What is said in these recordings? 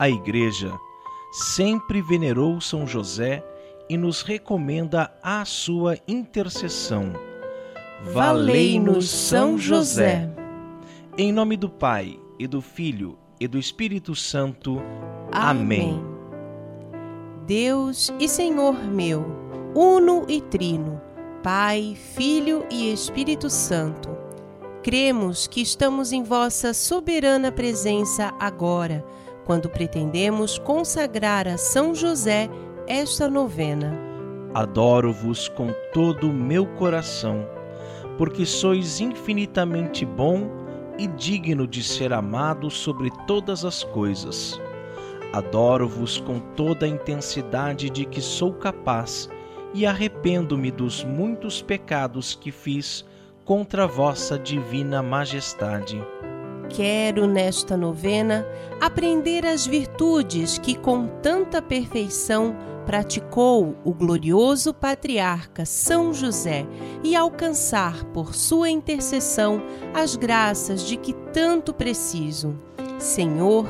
A Igreja sempre venerou São José e nos recomenda a sua intercessão. Valei-nos, São José. Em nome do Pai, e do Filho, e do Espírito Santo. Amém. Amém. Deus e Senhor meu, uno e trino, Pai, Filho e Espírito Santo, cremos que estamos em vossa soberana presença agora, quando pretendemos consagrar a São José esta novena. Adoro-vos com todo o meu coração, porque sois infinitamente bom e digno de ser amado sobre todas as coisas. Adoro-vos com toda a intensidade de que sou capaz e arrependo-me dos muitos pecados que fiz contra vossa divina majestade. Quero nesta novena aprender as virtudes que com tanta perfeição praticou o glorioso patriarca São José e alcançar por sua intercessão as graças de que tanto preciso. Senhor,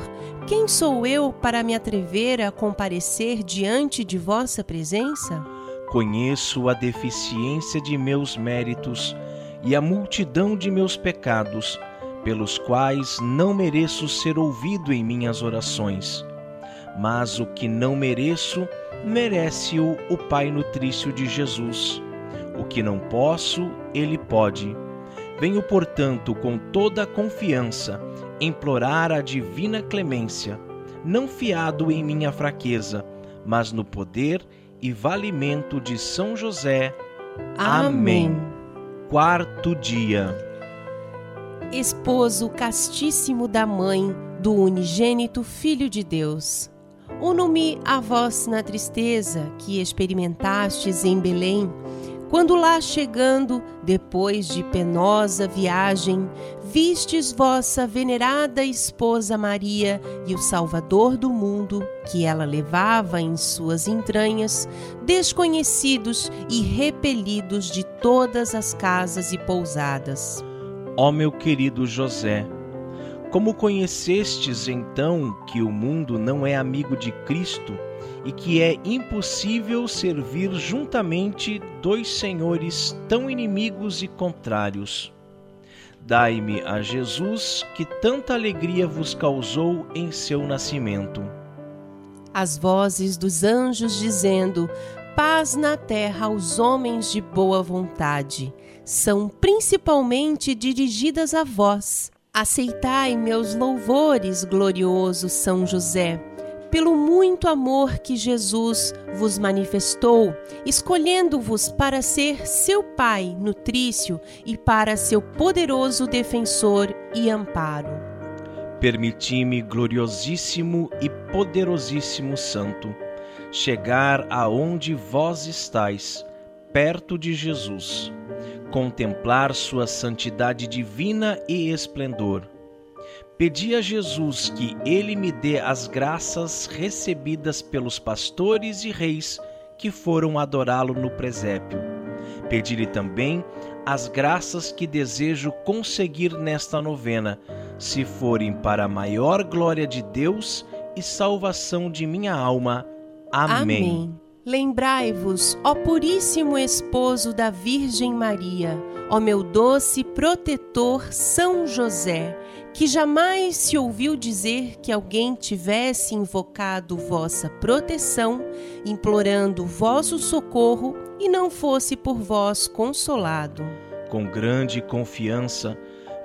quem sou eu para me atrever a comparecer diante de vossa presença? Conheço a deficiência de meus méritos e a multidão de meus pecados, pelos quais não mereço ser ouvido em minhas orações. Mas o que não mereço, merece-o o Pai nutrício de Jesus. O que não posso, ele pode. Venho, portanto, com toda a confiança, implorar a divina clemência, não fiado em minha fraqueza, mas no poder e valimento de São José. Amém. Quarto dia. Esposo castíssimo da mãe do unigênito Filho de Deus. Uno-me a vós na tristeza que experimentastes em Belém, quando lá chegando, depois de penosa viagem, vistes vossa venerada esposa Maria e o Salvador do mundo, que ela levava em suas entranhas, desconhecidos e repelidos de todas as casas e pousadas. Ó meu querido José, como conhecestes então que o mundo não é amigo de Cristo e que é impossível servir juntamente dois senhores tão inimigos e contrários? Dai-me a Jesus que tanta alegria vos causou em seu nascimento. As vozes dos anjos dizendo: Paz na terra aos homens de boa vontade, são principalmente dirigidas a vós. Aceitai meus louvores, glorioso São José, pelo muito amor que Jesus vos manifestou, escolhendo-vos para ser seu Pai nutrício e para seu poderoso defensor e amparo. Permiti-me, gloriosíssimo e poderosíssimo Santo, chegar aonde vós estáis, perto de Jesus contemplar sua santidade divina e esplendor. Pedi a Jesus que ele me dê as graças recebidas pelos pastores e reis que foram adorá-lo no presépio. Pedi-lhe também as graças que desejo conseguir nesta novena, se forem para a maior glória de Deus e salvação de minha alma. Amém. Amém. Lembrai-vos, ó Puríssimo Esposo da Virgem Maria, ó meu doce protetor São José, que jamais se ouviu dizer que alguém tivesse invocado vossa proteção, implorando vosso socorro e não fosse por vós consolado. Com grande confiança,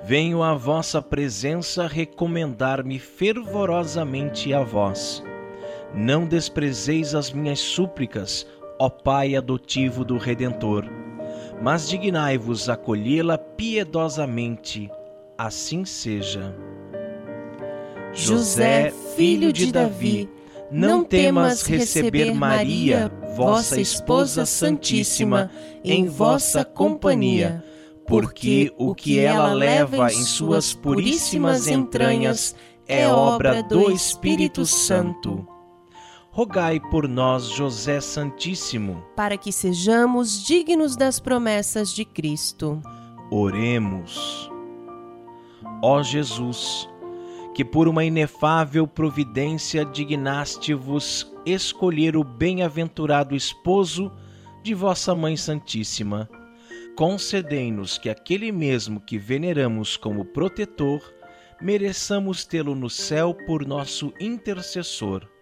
venho à vossa presença recomendar-me fervorosamente a vós não desprezeis as minhas súplicas, ó Pai adotivo do Redentor, mas dignai-vos acolhê-la piedosamente. Assim seja. José, filho de Davi, não temas receber Maria, vossa esposa santíssima, em vossa companhia, porque o que ela leva em suas puríssimas entranhas é obra do Espírito Santo rogai por nós, José Santíssimo, para que sejamos dignos das promessas de Cristo. Oremos. Ó Jesus, que por uma inefável providência dignaste-vos escolher o bem-aventurado esposo de vossa Mãe Santíssima. Concedei-nos que aquele mesmo que veneramos como protetor, mereçamos tê-lo no céu por nosso intercessor.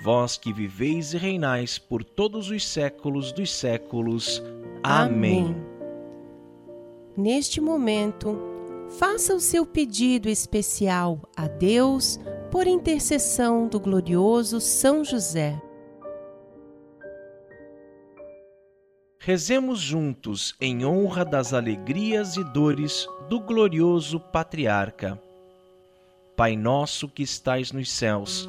Vós que viveis e reinais por todos os séculos dos séculos. Amém. Amém. Neste momento, faça o seu pedido especial a Deus por intercessão do glorioso São José. Rezemos juntos em honra das alegrias e dores do glorioso patriarca. Pai nosso que estais nos céus,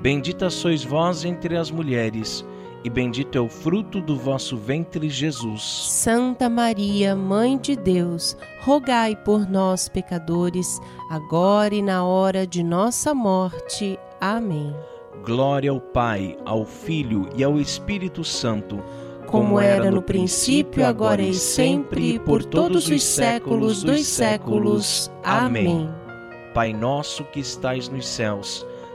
Bendita sois vós entre as mulheres e bendito é o fruto do vosso ventre, Jesus. Santa Maria, Mãe de Deus, rogai por nós, pecadores, agora e na hora de nossa morte. Amém. Glória ao Pai, ao Filho e ao Espírito Santo, como era no princípio, agora e sempre, e por todos os séculos dos séculos. Amém. Pai nosso que estais nos céus,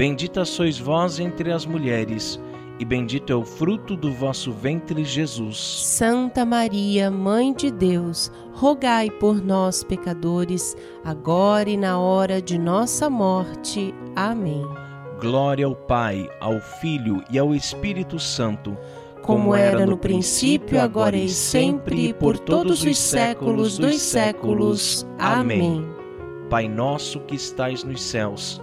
Bendita sois vós entre as mulheres, e bendito é o fruto do vosso ventre, Jesus. Santa Maria, Mãe de Deus, rogai por nós, pecadores, agora e na hora de nossa morte. Amém. Glória ao Pai, ao Filho e ao Espírito Santo, como era no princípio, agora e sempre, e por todos os séculos dos séculos. Amém. Pai nosso que estais nos céus,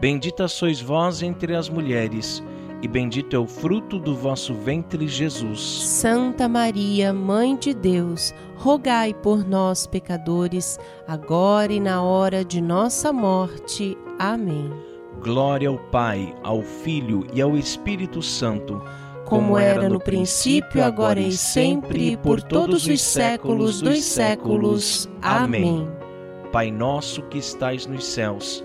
Bendita sois vós entre as mulheres, e bendito é o fruto do vosso ventre, Jesus. Santa Maria, Mãe de Deus, rogai por nós, pecadores, agora e na hora de nossa morte. Amém. Glória ao Pai, ao Filho e ao Espírito Santo, como era no princípio, agora e sempre, e por todos os séculos dos séculos. Amém. Pai nosso que estais nos céus,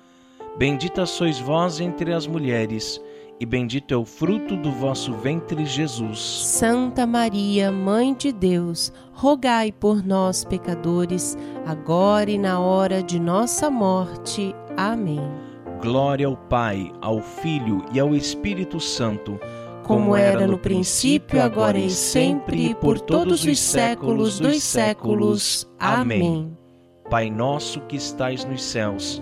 Bendita sois vós entre as mulheres, e bendito é o fruto do vosso ventre, Jesus. Santa Maria, Mãe de Deus, rogai por nós, pecadores, agora e na hora de nossa morte. Amém. Glória ao Pai, ao Filho e ao Espírito Santo, como era no princípio, agora e sempre, e por todos os séculos dos séculos. Amém. Pai nosso que estais nos céus,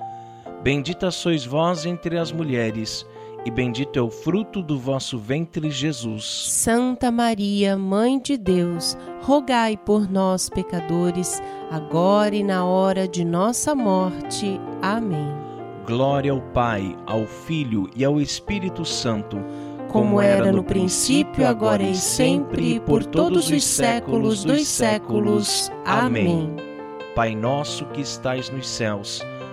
Bendita sois vós entre as mulheres e bendito é o fruto do vosso ventre, Jesus. Santa Maria, Mãe de Deus, rogai por nós, pecadores, agora e na hora de nossa morte. Amém. Glória ao Pai, ao Filho e ao Espírito Santo, como era no princípio, agora e sempre, e por todos os séculos dos séculos. Amém. Pai nosso que estais nos céus,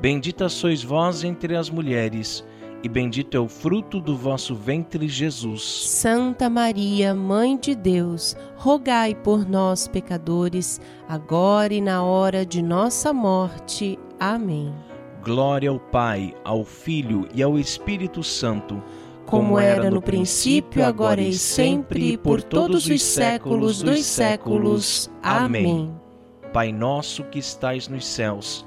Bendita sois vós entre as mulheres, e bendito é o fruto do vosso ventre, Jesus. Santa Maria, Mãe de Deus, rogai por nós, pecadores, agora e na hora de nossa morte. Amém. Glória ao Pai, ao Filho e ao Espírito Santo, como era no princípio, agora e sempre, e por todos os séculos dos séculos. Amém. Pai nosso que estais nos céus,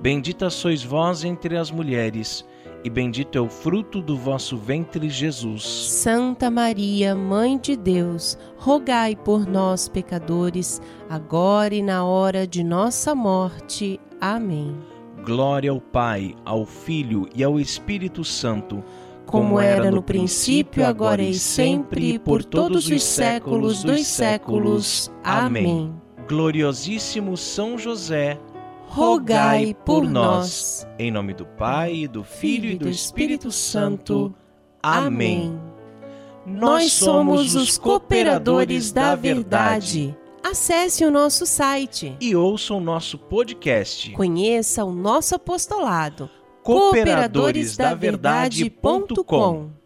Bendita sois vós entre as mulheres, e bendito é o fruto do vosso ventre, Jesus. Santa Maria, Mãe de Deus, rogai por nós, pecadores, agora e na hora de nossa morte. Amém. Glória ao Pai, ao Filho e ao Espírito Santo, como era no princípio, agora e sempre, e por todos os séculos dos séculos. Amém. Gloriosíssimo São José, rogai por nós. Em nome do Pai, do Filho e do Espírito Santo. Amém. Nós somos os cooperadores da verdade. Acesse o nosso site e ouça o nosso podcast. Conheça o nosso apostolado. cooperadoresdaverdade.com